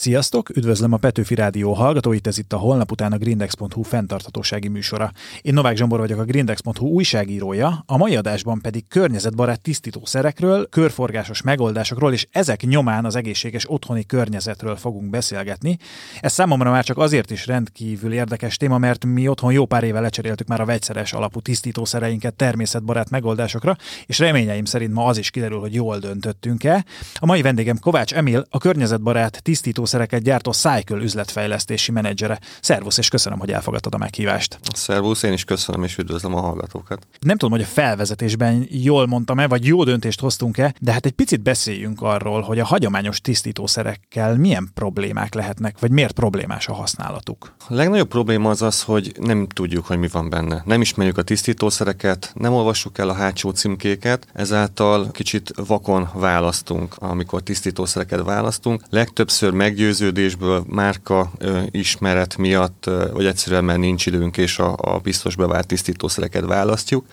Sziasztok, üdvözlöm a Petőfi Rádió hallgatóit, ez itt a holnap után a grindex.hu fenntarthatósági műsora. Én Novák Zsombor vagyok a grindex.hu újságírója, a mai adásban pedig környezetbarát tisztítószerekről, körforgásos megoldásokról és ezek nyomán az egészséges otthoni környezetről fogunk beszélgetni. Ez számomra már csak azért is rendkívül érdekes téma, mert mi otthon jó pár éve lecseréltük már a vegyszeres alapú tisztítószereinket természetbarát megoldásokra, és reményeim szerint ma az is kiderül, hogy jól döntöttünk-e. A mai vendégem Kovács Emil, a környezetbarát tisztító kábítószereket gyártó Cycle üzletfejlesztési menedzsere. Szervusz, és köszönöm, hogy elfogadtad a meghívást. Szervusz, én is köszönöm, és üdvözlöm a hallgatókat. Nem tudom, hogy a felvezetésben jól mondtam-e, vagy jó döntést hoztunk-e, de hát egy picit beszéljünk arról, hogy a hagyományos tisztítószerekkel milyen problémák lehetnek, vagy miért problémás a használatuk. A legnagyobb probléma az az, hogy nem tudjuk, hogy mi van benne. Nem ismerjük a tisztítószereket, nem olvassuk el a hátsó címkéket, ezáltal kicsit vakon választunk, amikor tisztítószereket választunk. Legtöbbször meg meggyőződésből, márka ö, ismeret miatt, ö, vagy egyszerűen mert nincs időnk, és a, a biztos bevált tisztítószereket választjuk,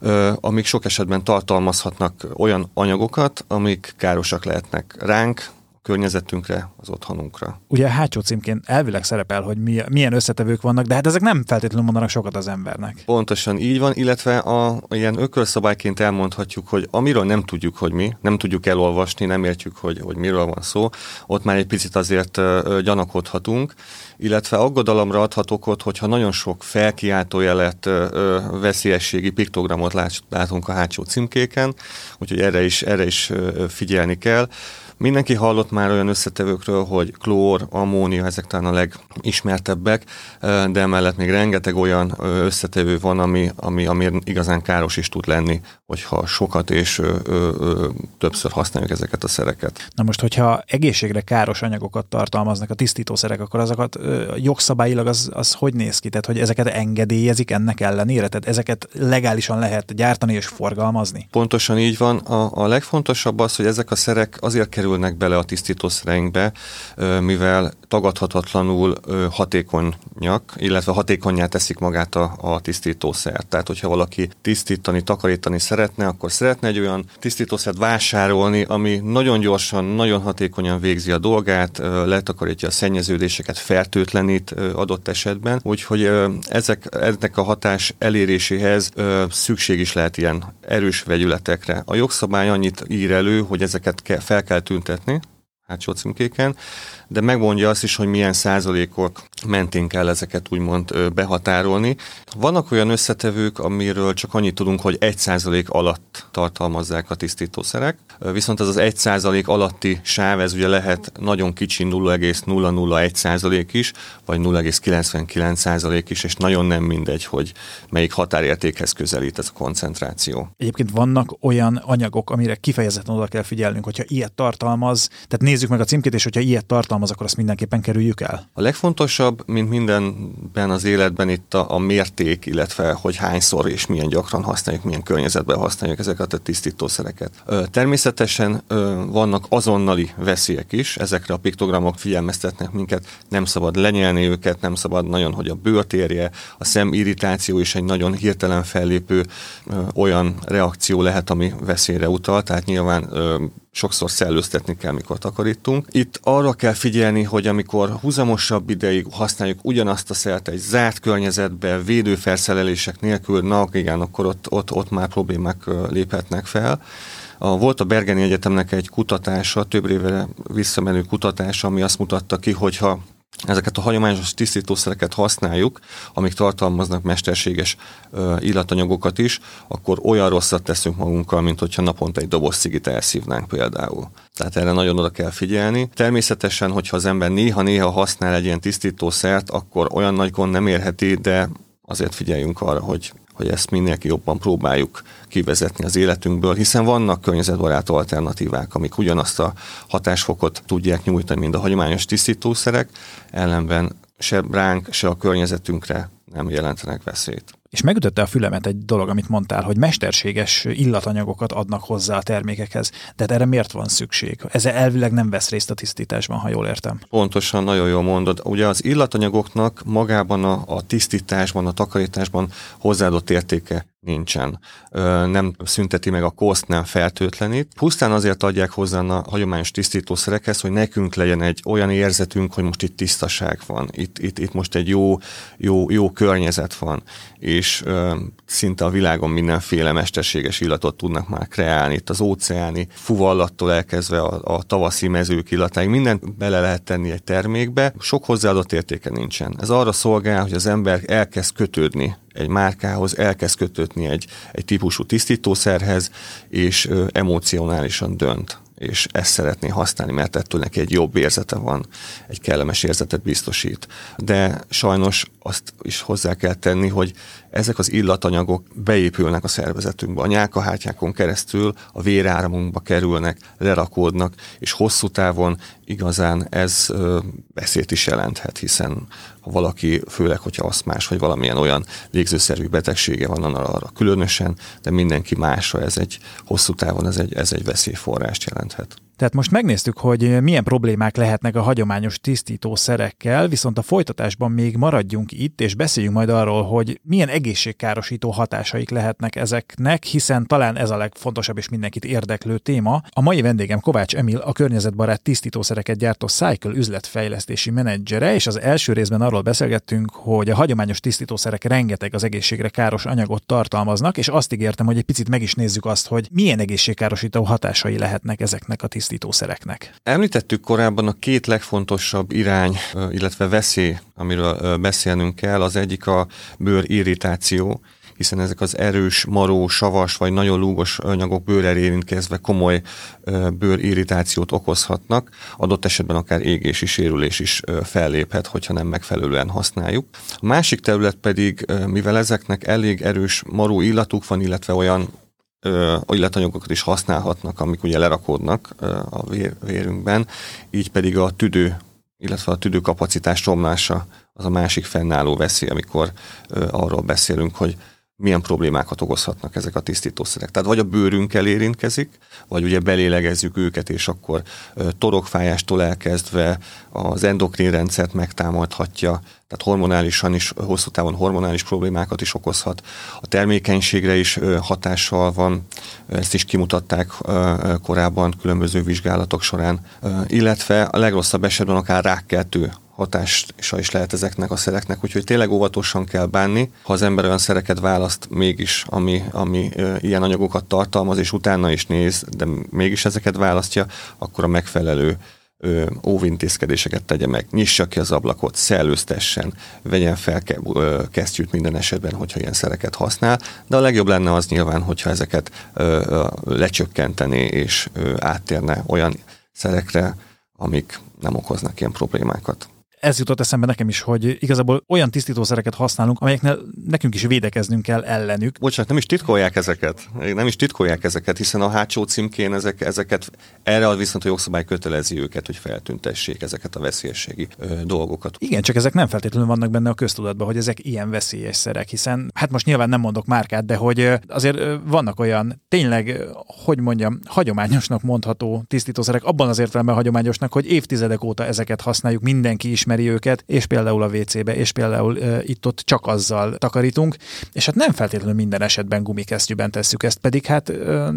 ö, amik sok esetben tartalmazhatnak olyan anyagokat, amik károsak lehetnek ránk, környezetünkre, az otthonunkra. Ugye a hátsó címként elvileg szerepel, hogy milyen összetevők vannak, de hát ezek nem feltétlenül mondanak sokat az embernek. Pontosan így van, illetve a, ilyen ökölszabályként elmondhatjuk, hogy amiről nem tudjuk, hogy mi, nem tudjuk elolvasni, nem értjük, hogy, hogy miről van szó, ott már egy picit azért gyanakodhatunk, illetve aggodalomra adhat okot, hogyha nagyon sok felkiáltójelet, ö, veszélyességi piktogramot látunk a hátsó címkéken, úgyhogy erre is, erre is figyelni kell. Mindenki hallott már olyan összetevőkről, hogy klór, ammónia, ezek talán a legismertebbek, de emellett még rengeteg olyan összetevő van, ami, ami, ami igazán káros is tud lenni, hogyha sokat és ö, ö, ö, többször használjuk ezeket a szereket. Na most, hogyha egészségre káros anyagokat tartalmaznak a tisztítószerek, akkor azokat ö, jogszabályilag az, az hogy néz ki? Tehát, hogy ezeket engedélyezik ennek ellenére? Tehát ezeket legálisan lehet gyártani és forgalmazni? Pontosan így van. A, a legfontosabb az, hogy ezek a szerek azért kerül kerülnek bele a tisztítószereinkbe, mivel tagadhatatlanul hatékonyak, illetve hatékonyá teszik magát a, a tisztítószert. Tehát, hogyha valaki tisztítani, takarítani szeretne, akkor szeretne egy olyan tisztítószert vásárolni, ami nagyon gyorsan, nagyon hatékonyan végzi a dolgát, letakarítja a szennyeződéseket, fertőtlenít adott esetben. Úgyhogy ezek, ennek a hatás eléréséhez szükség is lehet ilyen erős vegyületekre. A jogszabály annyit ír elő, hogy ezeket fel kell tüntetni, hátsó címkéken, de megmondja azt is, hogy milyen százalékok mentén kell ezeket úgymond behatárolni. Vannak olyan összetevők, amiről csak annyit tudunk, hogy 1 százalék alatt tartalmazzák a tisztítószerek, viszont ez az 1 százalék alatti sáv, ez ugye lehet nagyon kicsi 0,001 százalék is, vagy 0,99 százalék is, és nagyon nem mindegy, hogy melyik határértékhez közelít ez a koncentráció. Egyébként vannak olyan anyagok, amire kifejezetten oda kell figyelnünk, hogyha ilyet tartalmaz, tehát nézzük meg a címkét, és hogyha ilyet tartalmaz, akkor azt mindenképpen kerüljük el? A legfontosabb, mint mindenben az életben itt a, a mérték, illetve hogy hányszor és milyen gyakran használjuk, milyen környezetben használjuk ezeket a tisztítószereket. Természetesen vannak azonnali veszélyek is, ezekre a piktogramok figyelmeztetnek minket, nem szabad lenyelni őket, nem szabad nagyon, hogy a bőrt érje, a szemirritáció is egy nagyon hirtelen fellépő olyan reakció lehet, ami veszélyre utal, tehát nyilván sokszor szellőztetni kell, mikor takarítunk. Itt arra kell figyelni, hogy amikor húzamosabb ideig használjuk ugyanazt a szert egy zárt környezetbe, védőfelszerelések nélkül, na igen, akkor ott, ott, ott már problémák léphetnek fel. A, volt a Bergeni Egyetemnek egy kutatása, több évre visszamenő kutatása, ami azt mutatta ki, hogyha ezeket a hagyományos tisztítószereket használjuk, amik tartalmaznak mesterséges ö, illatanyagokat is, akkor olyan rosszat teszünk magunkkal, mint hogyha naponta egy doboz cigit elszívnánk például. Tehát erre nagyon oda kell figyelni. Természetesen, hogyha az ember néha-néha használ egy ilyen tisztítószert, akkor olyan nagy gond nem érheti, de azért figyeljünk arra, hogy hogy ezt minél jobban próbáljuk kivezetni az életünkből, hiszen vannak környezetbarát alternatívák, amik ugyanazt a hatásfokot tudják nyújtani, mint a hagyományos tisztítószerek, ellenben se ránk, se a környezetünkre nem jelentenek veszélyt. És megütötte a fülemet egy dolog, amit mondtál, hogy mesterséges illatanyagokat adnak hozzá a termékekhez. De erre miért van szükség? Ez elvileg nem vesz részt a tisztításban, ha jól értem. Pontosan, nagyon jól mondod. Ugye az illatanyagoknak magában a, a tisztításban, a takarításban hozzáadott értéke nincsen. Ö, nem szünteti meg a koszt, nem fertőtlenít. Pusztán azért adják hozzá a hagyományos tisztítószerekhez, hogy nekünk legyen egy olyan érzetünk, hogy most itt tisztaság van, itt, itt, itt most egy jó, jó, jó környezet van, és ö, szinte a világon mindenféle mesterséges illatot tudnak már kreálni. Itt az óceáni fuvallattól elkezdve a, a tavaszi mezők illatáig, mindent bele lehet tenni egy termékbe, sok hozzáadott értéke nincsen. Ez arra szolgál, hogy az ember elkezd kötődni egy márkához, elkezd kötődni egy, egy típusú tisztítószerhez, és ö, emocionálisan dönt és ezt szeretné használni, mert ettől neki egy jobb érzete van, egy kellemes érzetet biztosít. De sajnos azt is hozzá kell tenni, hogy ezek az illatanyagok beépülnek a szervezetünkbe. A nyálkahártyákon keresztül a véráramunkba kerülnek, lerakódnak, és hosszú távon igazán ez veszélyt is jelenthet, hiszen ha valaki, főleg, hogyha aszmás, vagy valamilyen olyan légzőszervű betegsége van arra különösen, de mindenki másra ez egy hosszú távon ez egy, ez egy veszélyforrást jelenthet. Tehát most megnéztük, hogy milyen problémák lehetnek a hagyományos tisztítószerekkel, viszont a folytatásban még maradjunk itt, és beszéljünk majd arról, hogy milyen egészségkárosító hatásaik lehetnek ezeknek, hiszen talán ez a legfontosabb és mindenkit érdeklő téma. A mai vendégem Kovács Emil, a környezetbarát tisztítószereket gyártó Cycle üzletfejlesztési menedzsere, és az első részben arról beszélgettünk, hogy a hagyományos tisztítószerek rengeteg az egészségre káros anyagot tartalmaznak, és azt ígértem, hogy egy picit meg is nézzük azt, hogy milyen egészségkárosító hatásai lehetnek ezeknek a tisztítószereknek tisztítószereknek. Említettük korábban a két legfontosabb irány, illetve veszély, amiről beszélnünk kell. Az egyik a bőrirritáció, hiszen ezek az erős, maró, savas vagy nagyon lúgos anyagok bőrre érintkezve komoly bőrirritációt okozhatnak, adott esetben akár égési sérülés is felléphet, hogyha nem megfelelően használjuk. A másik terület pedig, mivel ezeknek elég erős maró illatuk van, illetve olyan illatanyagokat is használhatnak, amik ugye lerakódnak a vér, vérünkben, így pedig a tüdő, illetve a tüdőkapacitás romlása az a másik fennálló veszély, amikor arról beszélünk, hogy milyen problémákat okozhatnak ezek a tisztítószerek. Tehát vagy a bőrünkkel érintkezik, vagy ugye belélegezzük őket, és akkor torokfájástól elkezdve az endokrin rendszert megtámadhatja, tehát hormonálisan is, hosszú távon hormonális problémákat is okozhat. A termékenységre is hatással van, ezt is kimutatták korábban különböző vizsgálatok során, illetve a legrosszabb esetben akár rákkeltő hatása is lehet ezeknek a szereknek, úgyhogy tényleg óvatosan kell bánni. Ha az ember olyan szereket választ mégis, ami, ami ilyen anyagokat tartalmaz, és utána is néz, de mégis ezeket választja, akkor a megfelelő ö, óvintézkedéseket tegye meg, nyissa ki az ablakot, szellőztessen, vegyen fel ke, ö, kesztyűt minden esetben, hogyha ilyen szereket használ, de a legjobb lenne az nyilván, hogyha ezeket ö, ö, lecsökkenteni és ö, áttérne olyan szerekre, amik nem okoznak ilyen problémákat ez jutott eszembe nekem is, hogy igazából olyan tisztítószereket használunk, amelyeknél nekünk is védekeznünk kell ellenük. Bocsánat, nem is titkolják ezeket. Nem is titkolják ezeket, hiszen a hátsó címkén ezek, ezeket, erre viszont a jogszabály kötelezi őket, hogy feltüntessék ezeket a veszélyességi ö, dolgokat. Igen, csak ezek nem feltétlenül vannak benne a köztudatban, hogy ezek ilyen veszélyes szerek, hiszen hát most nyilván nem mondok márkát, de hogy azért vannak olyan tényleg, hogy mondjam, hagyományosnak mondható tisztítószerek, abban az értelemben hagyományosnak, hogy évtizedek óta ezeket használjuk, mindenki is ismeri őket, és például a WC-be, és például uh, itt-ott csak azzal takarítunk, és hát nem feltétlenül minden esetben gumikesztyűben tesszük ezt, pedig hát uh,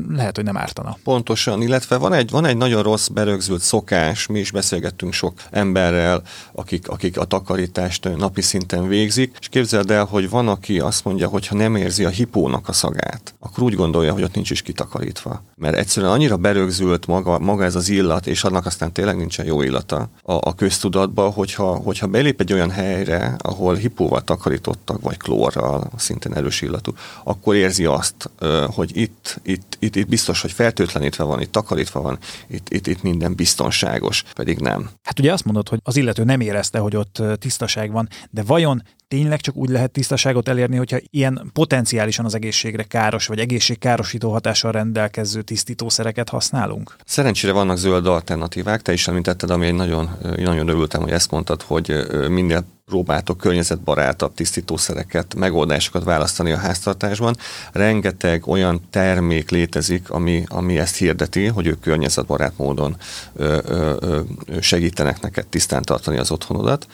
lehet, hogy nem ártana. Pontosan, illetve van egy, van egy nagyon rossz berögzült szokás, mi is beszélgettünk sok emberrel, akik, akik a takarítást napi szinten végzik, és képzeld el, hogy van, aki azt mondja, hogy ha nem érzi a hipónak a szagát, akkor úgy gondolja, hogy ott nincs is kitakarítva. Mert egyszerűen annyira berögzült maga, maga ez az illat, és annak aztán tényleg nincsen jó illata a, a köztudatba, hogyha hogyha, hogyha belép egy olyan helyre, ahol hipóval takarítottak, vagy klórral, szintén erős illatú, akkor érzi azt, hogy itt, itt, itt, itt biztos, hogy fertőtlenítve van, itt takarítva van, itt, itt, itt minden biztonságos, pedig nem. Hát ugye azt mondod, hogy az illető nem érezte, hogy ott tisztaság van, de vajon tényleg csak úgy lehet tisztaságot elérni, hogyha ilyen potenciálisan az egészségre káros vagy egészségkárosító hatással rendelkező tisztítószereket használunk? Szerencsére vannak zöld alternatívák, te is említetted, ami egy nagyon, nagyon örültem, hogy ezt mondtad, hogy minél próbáltok környezetbarátabb tisztítószereket, megoldásokat választani a háztartásban. Rengeteg olyan termék létezik, ami, ami ezt hirdeti, hogy ők környezetbarát módon ö, ö, ö, segítenek neked tisztán tartani az otthonodat.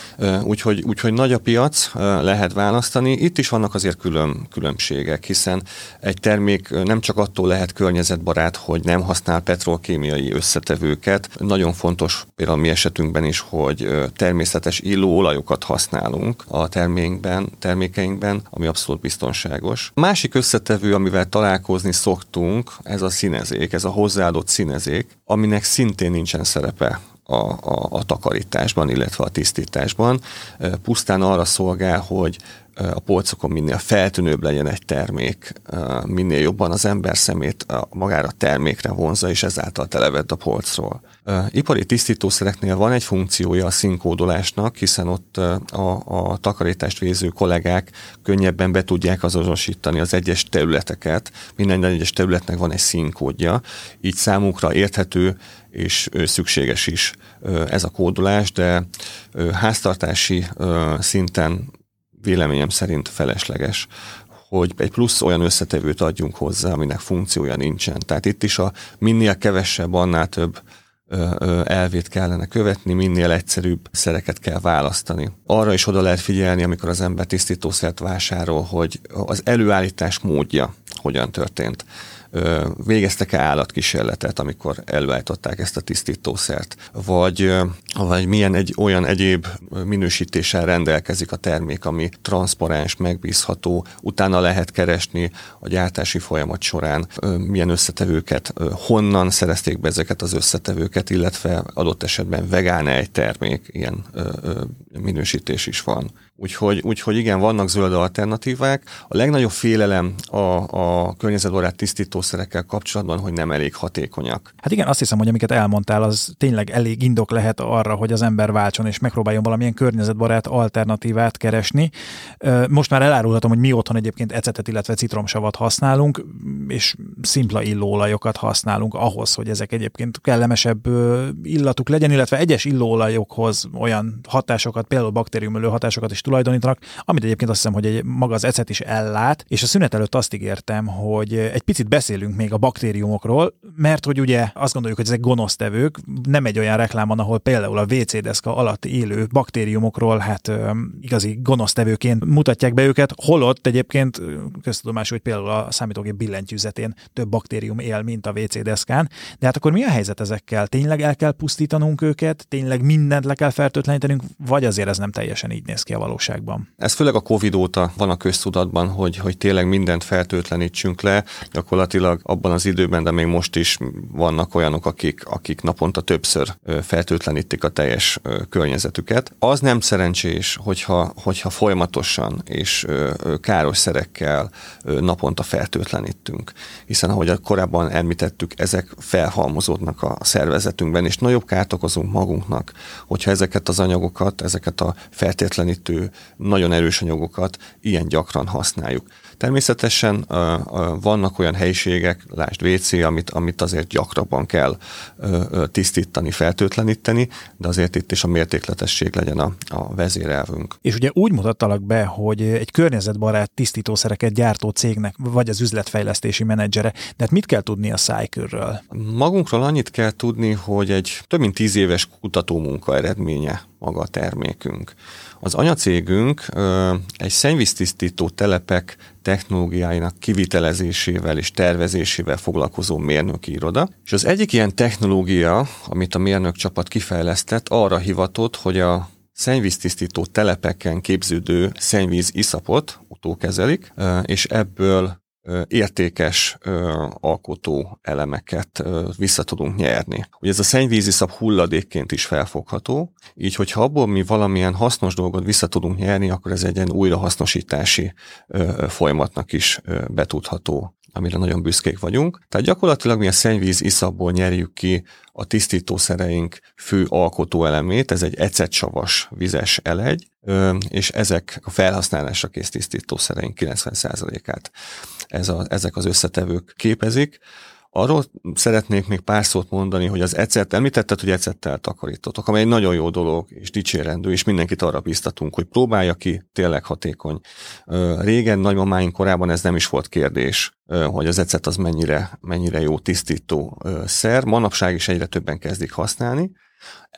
Úgyhogy, úgyhogy nagy a piac, lehet választani. Itt is vannak azért külön, különbségek, hiszen egy termék nem csak attól lehet környezetbarát, hogy nem használ petrolkémiai összetevőket. Nagyon fontos például mi esetünkben is, hogy természetes illóolajokat használunk a termékben, termékeinkben, ami abszolút biztonságos. Másik összetevő, amivel találkozni szoktunk, ez a színezék, ez a hozzáadott színezék, aminek szintén nincsen szerepe a, a, a takarításban, illetve a tisztításban. Pusztán arra szolgál, hogy a polcokon minél feltűnőbb legyen egy termék, minél jobban az ember szemét magára a termékre vonza, és ezáltal televed a polcról. Ipari tisztítószereknél van egy funkciója a színkódolásnak, hiszen ott a, a takarítást végző kollégák könnyebben be tudják azonosítani az egyes területeket. Minden egyes területnek van egy színkódja, így számukra érthető és szükséges is ez a kódolás, de háztartási szinten véleményem szerint felesleges hogy egy plusz olyan összetevőt adjunk hozzá, aminek funkciója nincsen. Tehát itt is a minél kevesebb, annál több elvét kellene követni, minél egyszerűbb szereket kell választani. Arra is oda lehet figyelni, amikor az ember tisztítószert vásárol, hogy az előállítás módja hogyan történt végeztek-e állatkísérletet, amikor előállították ezt a tisztítószert, vagy, vagy milyen egy olyan egyéb minősítéssel rendelkezik a termék, ami transzparens, megbízható, utána lehet keresni a gyártási folyamat során, milyen összetevőket, honnan szerezték be ezeket az összetevőket, illetve adott esetben vegán egy termék, ilyen minősítés is van. Úgyhogy, úgyhogy igen, vannak zöld alternatívák. A legnagyobb félelem a, a környezetbarát tisztítószerekkel kapcsolatban, hogy nem elég hatékonyak. Hát igen, azt hiszem, hogy amiket elmondtál, az tényleg elég indok lehet arra, hogy az ember váltson és megpróbáljon valamilyen környezetbarát alternatívát keresni. Most már elárulhatom, hogy mi otthon egyébként ecetet, illetve citromsavat használunk, és szimpla illóolajokat használunk ahhoz, hogy ezek egyébként kellemesebb illatuk legyen, illetve egyes illóolajokhoz olyan hatásokat, például baktériumölő hatásokat is tulajdonítanak, amit egyébként azt hiszem, hogy egy, maga az ecet is ellát, és a szünet előtt azt ígértem, hogy egy picit beszélünk még a baktériumokról, mert hogy ugye azt gondoljuk, hogy ezek gonosztevők, nem egy olyan reklám van, ahol például a WC deszka alatt élő baktériumokról hát igazi gonosztevőként mutatják be őket, holott egyébként köztudomású, hogy például a számítógép billentyűzetén több baktérium él, mint a WC deszkán. De hát akkor mi a helyzet ezekkel? Tényleg el kell pusztítanunk őket? Tényleg mindent le kell fertőtlenítenünk? Vagy azért ez nem teljesen így néz ki a? Valóságban. Ez főleg a Covid óta van a köztudatban, hogy, hogy tényleg mindent fertőtlenítsünk le. Gyakorlatilag abban az időben, de még most is vannak olyanok, akik, akik naponta többször fertőtlenítik a teljes környezetüket. Az nem szerencsés, hogyha, hogyha folyamatosan és káros szerekkel naponta fertőtlenítünk. Hiszen, ahogy korábban említettük, ezek felhalmozódnak a szervezetünkben, és nagyobb kárt okozunk magunknak, hogyha ezeket az anyagokat, ezeket a fertőtlenítő nagyon erős anyagokat ilyen gyakran használjuk. Természetesen vannak olyan helyiségek, lásd WC, amit, amit azért gyakrabban kell tisztítani, feltőtleníteni, de azért itt is a mértékletesség legyen a, a vezérelvünk. És ugye úgy mutattalak be, hogy egy környezetbarát tisztítószereket gyártó cégnek vagy az üzletfejlesztési menedzsere, de hát mit kell tudni a Cycle-ről? Magunkról annyit kell tudni, hogy egy több mint tíz éves kutatómunka eredménye maga a termékünk. Az anyacégünk egy szennyvíztisztító telepek technológiáinak kivitelezésével és tervezésével foglalkozó mérnöki iroda. És az egyik ilyen technológia, amit a mérnök csapat kifejlesztett, arra hivatott, hogy a szennyvíztisztító telepeken képződő szennyvíz iszapot utókezelik, és ebből értékes alkotó elemeket vissza tudunk nyerni. Ugye ez a szennyvíziszap hulladékként is felfogható, így hogyha abból mi valamilyen hasznos dolgot vissza tudunk nyerni, akkor ez egy ilyen újrahasznosítási folyamatnak is betudható amire nagyon büszkék vagyunk. Tehát gyakorlatilag mi a szennyvíz iszapból nyerjük ki a tisztítószereink fő alkotóelemét, ez egy ecetsavas vizes elegy, és ezek a felhasználásra kész tisztítószereink 90%-át ez a, ezek az összetevők képezik. Arról szeretnék még pár szót mondani, hogy az ecet, említetted, hogy ecettel takarítottok, amely egy nagyon jó dolog, és dicsérendő, és mindenkit arra biztatunk, hogy próbálja ki, tényleg hatékony. Régen, nagymamáink korában ez nem is volt kérdés, hogy az ecet az mennyire, mennyire jó tisztító szer. Manapság is egyre többen kezdik használni.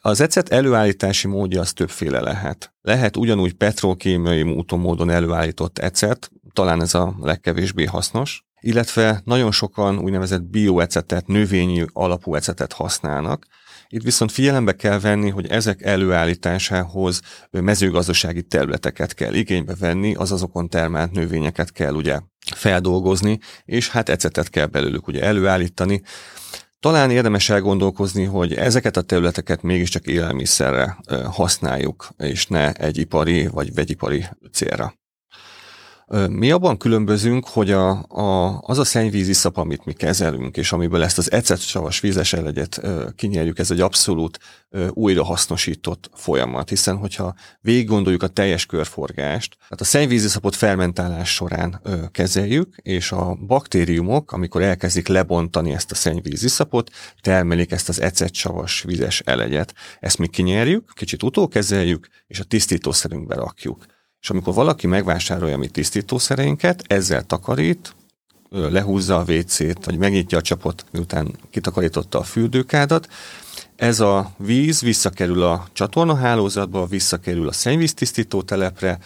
Az ecet előállítási módja az többféle lehet. Lehet ugyanúgy petrokémiai úton módon előállított ecet, talán ez a legkevésbé hasznos, illetve nagyon sokan úgynevezett bioecetet, növényi alapú ecetet használnak. Itt viszont figyelembe kell venni, hogy ezek előállításához mezőgazdasági területeket kell igénybe venni, az azokon termelt növényeket kell ugye feldolgozni, és hát ecetet kell belőlük ugye előállítani. Talán érdemes elgondolkozni, hogy ezeket a területeket mégiscsak élelmiszerre használjuk, és ne egy ipari vagy vegyipari célra. Mi abban különbözünk, hogy a, a, az a szennyvíz iszap, amit mi kezelünk, és amiből ezt az ecetsavas vízes elegyet kinyerjük, ez egy abszolút újrahasznosított folyamat, hiszen hogyha végig gondoljuk a teljes körforgást, tehát a szennyvíziszapot fermentálás során kezeljük, és a baktériumok, amikor elkezdik lebontani ezt a szennyvíziszapot, termelik ezt az ecetsavas vizes elegyet. Ezt mi kinyerjük, kicsit utókezeljük, és a tisztítószerünkbe rakjuk. És amikor valaki megvásárolja mi tisztítószereinket, ezzel takarít, lehúzza a WC-t, vagy megnyitja a csapot, miután kitakarította a fürdőkádat, ez a víz visszakerül a csatornahálózatba, visszakerül a szennyvíztisztító telepre,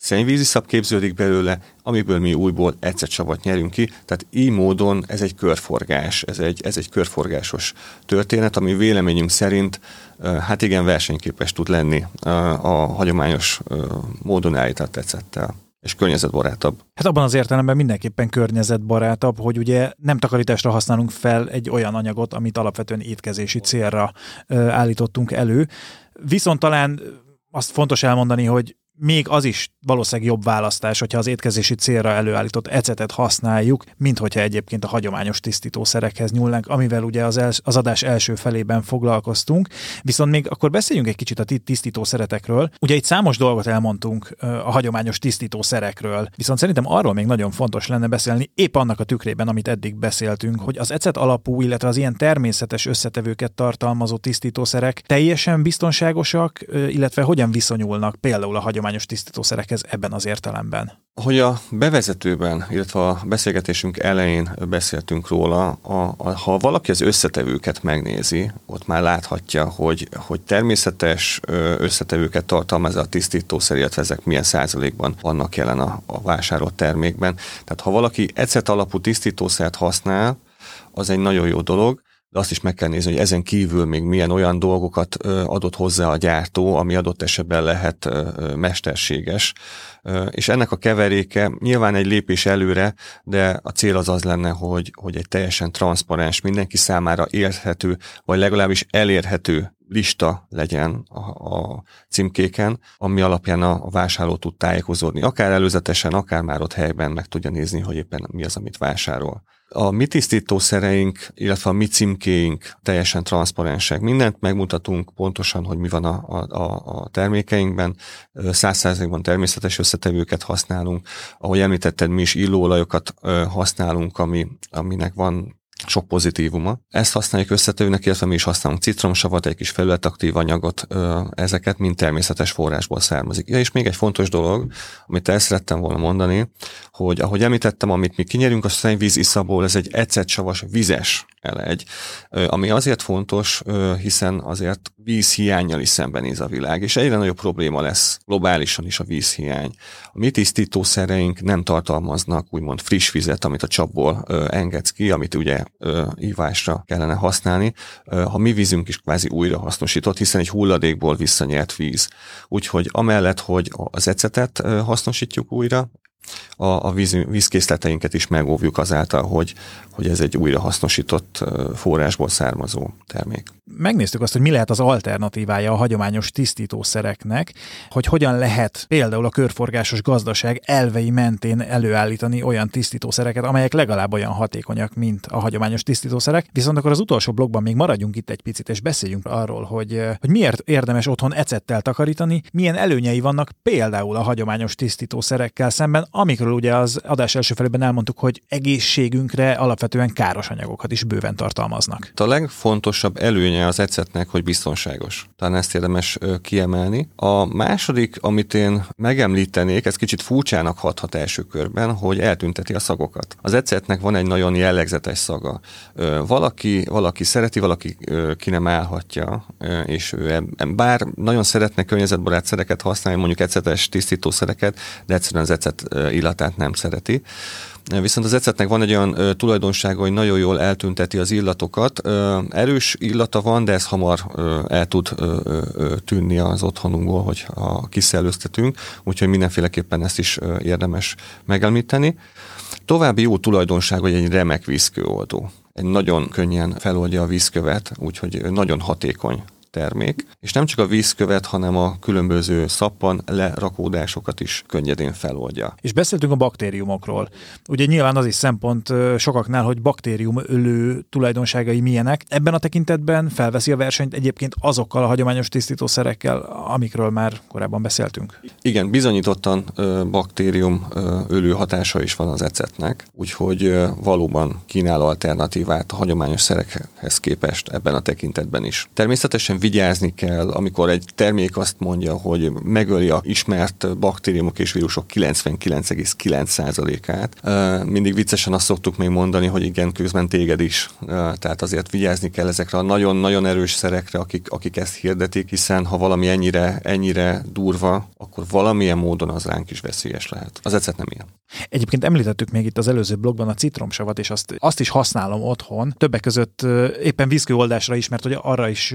szennyvíziszap képződik belőle, amiből mi újból ecetsavat nyerünk ki, tehát így módon ez egy körforgás, ez egy, ez egy körforgásos történet, ami véleményünk szerint hát igen versenyképes tud lenni a hagyományos módon állított ecettel és környezetbarátabb. Hát abban az értelemben mindenképpen környezetbarátabb, hogy ugye nem takarításra használunk fel egy olyan anyagot, amit alapvetően étkezési célra állítottunk elő. Viszont talán azt fontos elmondani, hogy még az is valószínűleg jobb választás, hogyha az étkezési célra előállított ecetet használjuk, mint hogyha egyébként a hagyományos tisztítószerekhez nyúlnánk, amivel ugye az, els, az adás első felében foglalkoztunk. Viszont még akkor beszéljünk egy kicsit a tisztítószeretekről. Ugye itt számos dolgot elmondtunk a hagyományos tisztítószerekről, viszont szerintem arról még nagyon fontos lenne beszélni, épp annak a tükrében, amit eddig beszéltünk, hogy az ecet alapú, illetve az ilyen természetes összetevőket tartalmazó tisztítószerek teljesen biztonságosak, illetve hogyan viszonyulnak például a hagyományos hagyományos tisztítószerekhez ebben az értelemben? Hogy a bevezetőben, illetve a beszélgetésünk elején beszéltünk róla, a, a, ha valaki az összetevőket megnézi, ott már láthatja, hogy, hogy természetes összetevőket tartalmaz a tisztítószer, illetve ezek milyen százalékban vannak jelen a, a vásárolt termékben. Tehát ha valaki ecet alapú tisztítószert használ, az egy nagyon jó dolog, de azt is meg kell nézni, hogy ezen kívül még milyen olyan dolgokat adott hozzá a gyártó, ami adott esetben lehet mesterséges. És ennek a keveréke nyilván egy lépés előre, de a cél az az lenne, hogy, hogy egy teljesen transzparens, mindenki számára érthető, vagy legalábbis elérhető lista legyen a, a címkéken, ami alapján a, a vásárló tud tájékozódni. Akár előzetesen, akár már ott helyben meg tudja nézni, hogy éppen mi az, amit vásárol. A mi tisztítószereink, illetve a mi címkéink teljesen transzparensek. Mindent megmutatunk pontosan, hogy mi van a, a, a termékeinkben. Száz százalékban természetes összetevőket használunk. Ahogy említetted, mi is illóolajokat használunk, ami, aminek van sok pozitívuma. Ezt használjuk összetevőnek, illetve mi is használunk citromsavat, egy kis felületaktív anyagot, ezeket mind természetes forrásból származik. Ja, és még egy fontos dolog, amit el szerettem volna mondani, hogy ahogy említettem, amit mi kinyerünk a szennyvíz iszabból, ez egy ecetsavas vizes elegy, ami azért fontos, hiszen azért vízhiányjal is szembenéz a világ, és egyre nagyobb probléma lesz globálisan is a vízhiány. A mi tisztítószereink nem tartalmaznak úgymond friss vizet, amit a csapból engedsz ki, amit ugye ívásra kellene használni. Ha mi vízünk is kvázi újra hasznosított, hiszen egy hulladékból visszanyert víz. Úgyhogy amellett, hogy az ecetet hasznosítjuk újra, a, a víz, vízkészleteinket is megóvjuk azáltal, hogy, hogy ez egy újrahasznosított forrásból származó termék. Megnéztük azt, hogy mi lehet az alternatívája a hagyományos tisztítószereknek, hogy hogyan lehet például a körforgásos gazdaság elvei mentén előállítani olyan tisztítószereket, amelyek legalább olyan hatékonyak, mint a hagyományos tisztítószerek. Viszont akkor az utolsó blogban még maradjunk itt egy picit, és beszéljünk arról, hogy, hogy miért érdemes otthon ecettel takarítani, milyen előnyei vannak például a hagyományos tisztítószerekkel szemben, amikről ugye az adás első felében elmondtuk, hogy egészségünkre alapvetően káros anyagokat is bőven tartalmaznak. A legfontosabb előnye az ecetnek, hogy biztonságos. Talán ezt érdemes kiemelni. A második, amit én megemlítenék, ez kicsit furcsának hathat első körben, hogy eltünteti a szagokat. Az ecetnek van egy nagyon jellegzetes szaga. Valaki, valaki szereti, valaki ki nem állhatja, és ő bár nagyon szeretne környezetbarát szereket használni, mondjuk ecetes tisztítószereket, de egyszerűen az ecet illatát nem szereti. Viszont az ecetnek van egy olyan ö, tulajdonsága, hogy nagyon jól eltünteti az illatokat. Ö, erős illata van, de ez hamar ö, el tud ö, ö, tűnni az otthonunkból, hogy ha kiszellőztetünk, úgyhogy mindenféleképpen ezt is ö, érdemes megemlíteni. További jó tulajdonság, hogy egy remek vízkőoldó. Egy nagyon könnyen feloldja a vízkövet, úgyhogy nagyon hatékony termék, és nem csak a vízkövet, hanem a különböző szappan lerakódásokat is könnyedén feloldja. És beszéltünk a baktériumokról. Ugye nyilván az is szempont sokaknál, hogy baktérium ölő tulajdonságai milyenek. Ebben a tekintetben felveszi a versenyt egyébként azokkal a hagyományos tisztítószerekkel, amikről már korábban beszéltünk. Igen, bizonyítottan baktérium ölő hatása is van az ecetnek, úgyhogy valóban kínál alternatívát a hagyományos szerekhez képest ebben a tekintetben is. Természetesen vigyázni kell, amikor egy termék azt mondja, hogy megöli a ismert baktériumok és vírusok 99,9%-át. Mindig viccesen azt szoktuk még mondani, hogy igen, közben téged is. Tehát azért vigyázni kell ezekre a nagyon-nagyon erős szerekre, akik, akik ezt hirdetik, hiszen ha valami ennyire, ennyire durva, akkor valamilyen módon az ránk is veszélyes lehet. Az ecet nem ilyen. Egyébként említettük még itt az előző blogban a citromsavat, és azt, azt is használom otthon, többek között éppen vízkőoldásra is, mert hogy arra is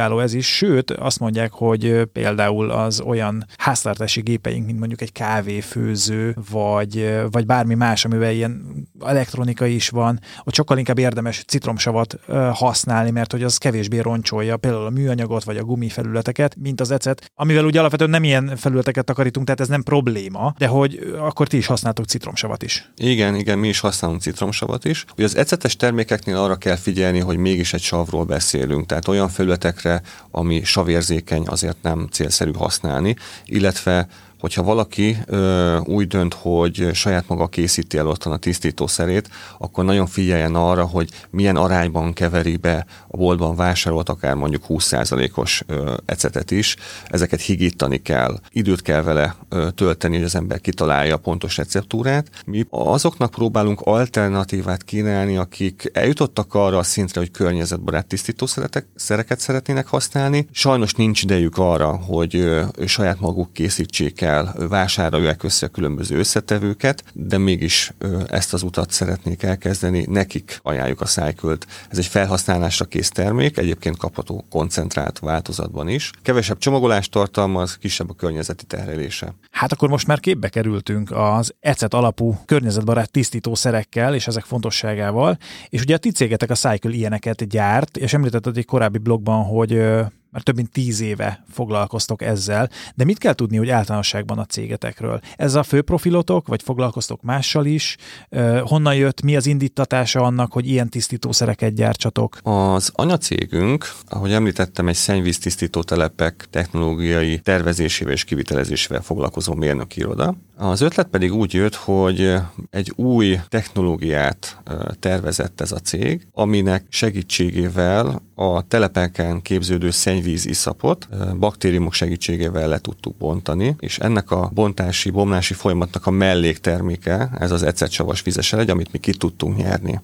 kiváló ez is, sőt azt mondják, hogy például az olyan háztartási gépeink, mint mondjuk egy kávéfőző, vagy, vagy bármi más, amivel ilyen elektronika is van, hogy sokkal inkább érdemes citromsavat használni, mert hogy az kevésbé roncsolja például a műanyagot, vagy a gumifelületeket, mint az ecet, amivel ugye alapvetően nem ilyen felületeket takarítunk, tehát ez nem probléma, de hogy akkor ti is használtok citromsavat is. Igen, igen, mi is használunk citromsavat is. Ugye az ecetes termékeknél arra kell figyelni, hogy mégis egy savról beszélünk, tehát olyan felületekre, ami savérzékeny, azért nem célszerű használni, illetve hogyha valaki ö, úgy dönt, hogy saját maga készíti el otthon a tisztítószerét, akkor nagyon figyeljen arra, hogy milyen arányban keveri be a boltban vásárolt, akár mondjuk 20%-os ö, ecetet is. Ezeket higítani kell, időt kell vele ö, tölteni, hogy az ember kitalálja a pontos receptúrát. Mi azoknak próbálunk alternatívát kínálni, akik eljutottak arra a szintre, hogy környezetbarát tisztítószereket szeretnének használni. Sajnos nincs idejük arra, hogy ö, saját maguk készítsék el el, vásárolják össze a különböző összetevőket, de mégis ezt az utat szeretnék elkezdeni, nekik ajánljuk a szájkölt. Ez egy felhasználásra kész termék, egyébként kapható koncentrált változatban is. Kevesebb csomagolást tartalmaz, kisebb a környezeti terhelése. Hát akkor most már képbe kerültünk az ecet alapú környezetbarát tisztítószerekkel és ezek fontosságával, és ugye a ti cégetek a Cycle ilyeneket gyárt, és említetted egy korábbi blogban, hogy már több mint tíz éve foglalkoztok ezzel, de mit kell tudni, hogy általánosságban a cégetekről? Ez a fő profilotok, vagy foglalkoztok mással is? Honnan jött, mi az indítatása annak, hogy ilyen tisztítószereket gyártsatok? Az anyacégünk, ahogy említettem, egy szennyvíztisztító telepek technológiai tervezésével és kivitelezésével foglalkozó mérnöki iroda. Az ötlet pedig úgy jött, hogy egy új technológiát tervezett ez a cég, aminek segítségével a telepeken képződő szennyvíz iszapot baktériumok segítségével le tudtuk bontani, és ennek a bontási, bomlási folyamatnak a mellékterméke, ez az ecetsavas vizes elegy, amit mi ki tudtunk nyerni.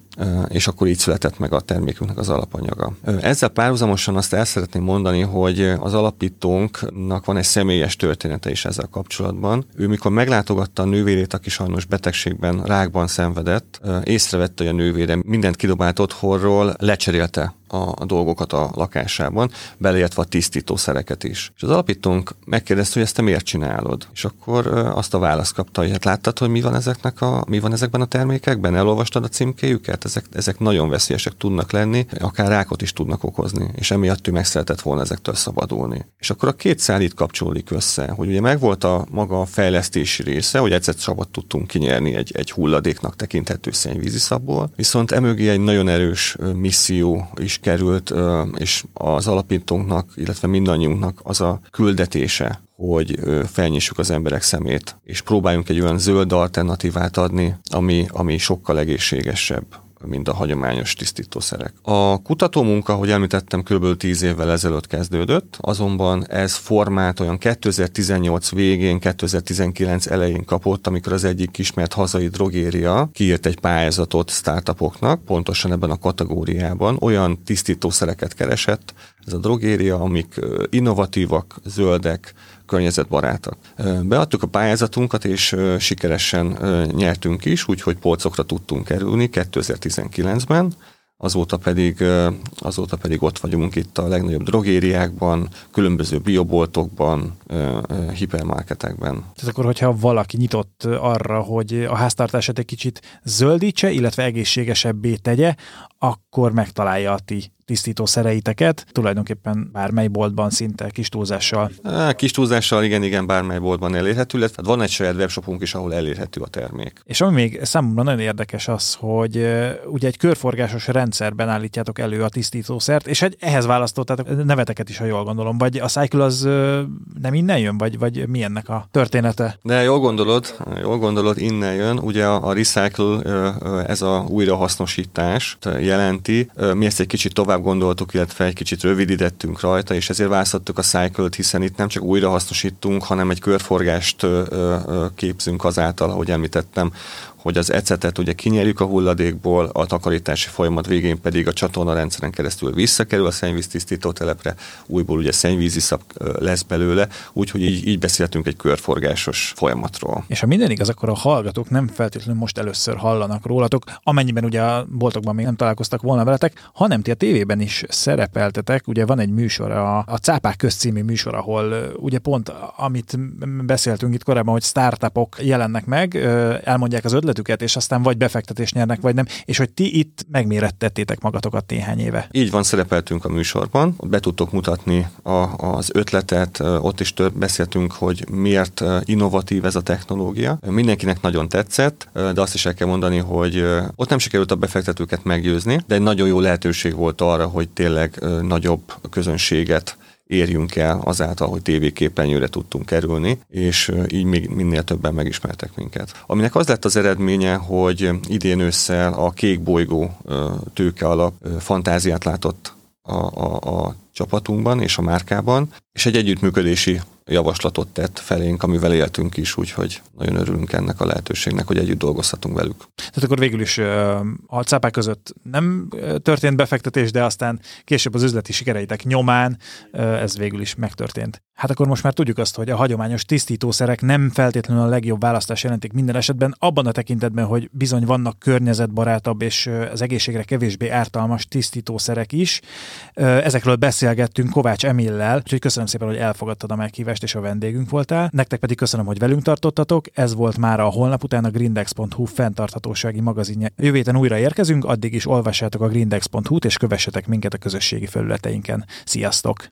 És akkor így született meg a termékünknek az alapanyaga. Ezzel párhuzamosan azt el szeretném mondani, hogy az alapítónknak van egy személyes története is ezzel kapcsolatban. Ő mikor meglátogatta a nővérét, aki sajnos betegségben, rákban szenvedett, észrevette, hogy a nővére mindent kidobált otthonról, lecserélte a, dolgokat a lakásában, beleértve a tisztítószereket is. És az alapítónk megkérdezte, hogy ezt te miért csinálod? És akkor azt a választ kapta, hogy hát láttad, hogy mi van, ezeknek a, mi van ezekben a termékekben? Elolvastad a címkéjüket? Ezek, ezek nagyon veszélyesek tudnak lenni, akár rákot is tudnak okozni, és emiatt ő meg szeretett volna ezektől szabadulni. És akkor a két szál itt kapcsolódik össze, hogy ugye megvolt a maga a fejlesztési része, hogy egyszer szabad tudtunk kinyerni egy, egy hulladéknak tekinthető szennyvízi szabból, viszont emögé egy nagyon erős misszió is került, és az alapítónknak, illetve mindannyiunknak az a küldetése, hogy felnyissuk az emberek szemét, és próbáljunk egy olyan zöld alternatívát adni, ami, ami sokkal egészségesebb mint a hagyományos tisztítószerek. A kutatómunka, ahogy említettem, kb. 10 évvel ezelőtt kezdődött, azonban ez formát olyan 2018 végén, 2019 elején kapott, amikor az egyik ismert hazai drogéria kiírt egy pályázatot startupoknak, pontosan ebben a kategóriában, olyan tisztítószereket keresett, ez a drogéria, amik innovatívak, zöldek, környezetbarátak. Beadtuk a pályázatunkat, és sikeresen nyertünk is, úgyhogy polcokra tudtunk kerülni 2019-ben, azóta pedig, azóta pedig ott vagyunk itt a legnagyobb drogériákban, különböző bioboltokban, hipermarketekben. Tehát akkor, hogyha valaki nyitott arra, hogy a háztartását egy kicsit zöldítse, illetve egészségesebbé tegye, akkor megtalálja a ti tisztítószereiteket, tulajdonképpen bármely boltban szinte kis túlzással. Kis túlzással, igen, igen, bármely boltban elérhető, illetve van egy saját webshopunk is, ahol elérhető a termék. És ami még számomra nagyon érdekes az, hogy ugye egy körforgásos rendszerben állítjátok elő a tisztítószert, és egy, ehhez választottátok neveteket is, ha jól gondolom, vagy a Cycle az nem innen jön, vagy, vagy mi ennek a története? De jól gondolod, jól gondolod, innen jön. Ugye a, a recycle, ez a újrahasznosítás jelenti. Mi ezt egy kicsit tovább gondoltuk, illetve egy kicsit rövidítettünk rajta, és ezért választottuk a cycle hiszen itt nem csak újrahasznosítunk, hanem egy körforgást képzünk azáltal, ahogy említettem, hogy az ecetet ugye kinyerjük a hulladékból, a takarítási folyamat végén pedig a csatorna rendszeren keresztül visszakerül a szennyvíztisztító telepre, újból ugye szennyvíziszap lesz belőle, úgyhogy így, így beszéltünk egy körforgásos folyamatról. És ha minden igaz, akkor a hallgatók nem feltétlenül most először hallanak rólatok, amennyiben ugye a boltokban még nem találkoztak volna veletek, hanem ti a tévében is szerepeltetek. Ugye van egy műsor, a, a Cápák közcímű műsor, ahol ugye pont amit beszéltünk itt korábban, hogy startupok jelennek meg, elmondják az ötlet ötletüket, és aztán vagy befektetés nyernek, vagy nem, és hogy ti itt megmérettettétek magatokat néhány éve. Így van, szerepeltünk a műsorban, be tudtok mutatni a, az ötletet, ott is több beszéltünk, hogy miért innovatív ez a technológia. Mindenkinek nagyon tetszett, de azt is el kell mondani, hogy ott nem sikerült a befektetőket meggyőzni, de egy nagyon jó lehetőség volt arra, hogy tényleg nagyobb közönséget érjünk el azáltal, hogy tévéképernyőre tudtunk kerülni, és így még minél többen megismertek minket. Aminek az lett az eredménye, hogy idén ősszel a Kék Bolygó tőke alap fantáziát látott a, a, a csapatunkban és a márkában, és egy együttműködési javaslatot tett felénk, amivel éltünk is, úgyhogy nagyon örülünk ennek a lehetőségnek, hogy együtt dolgozhatunk velük. Tehát akkor végül is a cápák között nem történt befektetés, de aztán később az üzleti sikereitek nyomán ez végül is megtörtént. Hát akkor most már tudjuk azt, hogy a hagyományos tisztítószerek nem feltétlenül a legjobb választás jelentik minden esetben, abban a tekintetben, hogy bizony vannak környezetbarátabb és az egészségre kevésbé ártalmas tisztítószerek is. Ezekről beszélgettünk Kovács Emillel, úgyhogy köszönöm szépen, hogy elfogadtad a meghívást és a vendégünk voltál. Nektek pedig köszönöm, hogy velünk tartottatok. Ez volt már a holnap után a grindex.hu fenntarthatósági magazinja. Jövő héten újra érkezünk, addig is olvassátok a grindex.hu-t és kövessetek minket a közösségi felületeinken. Sziasztok!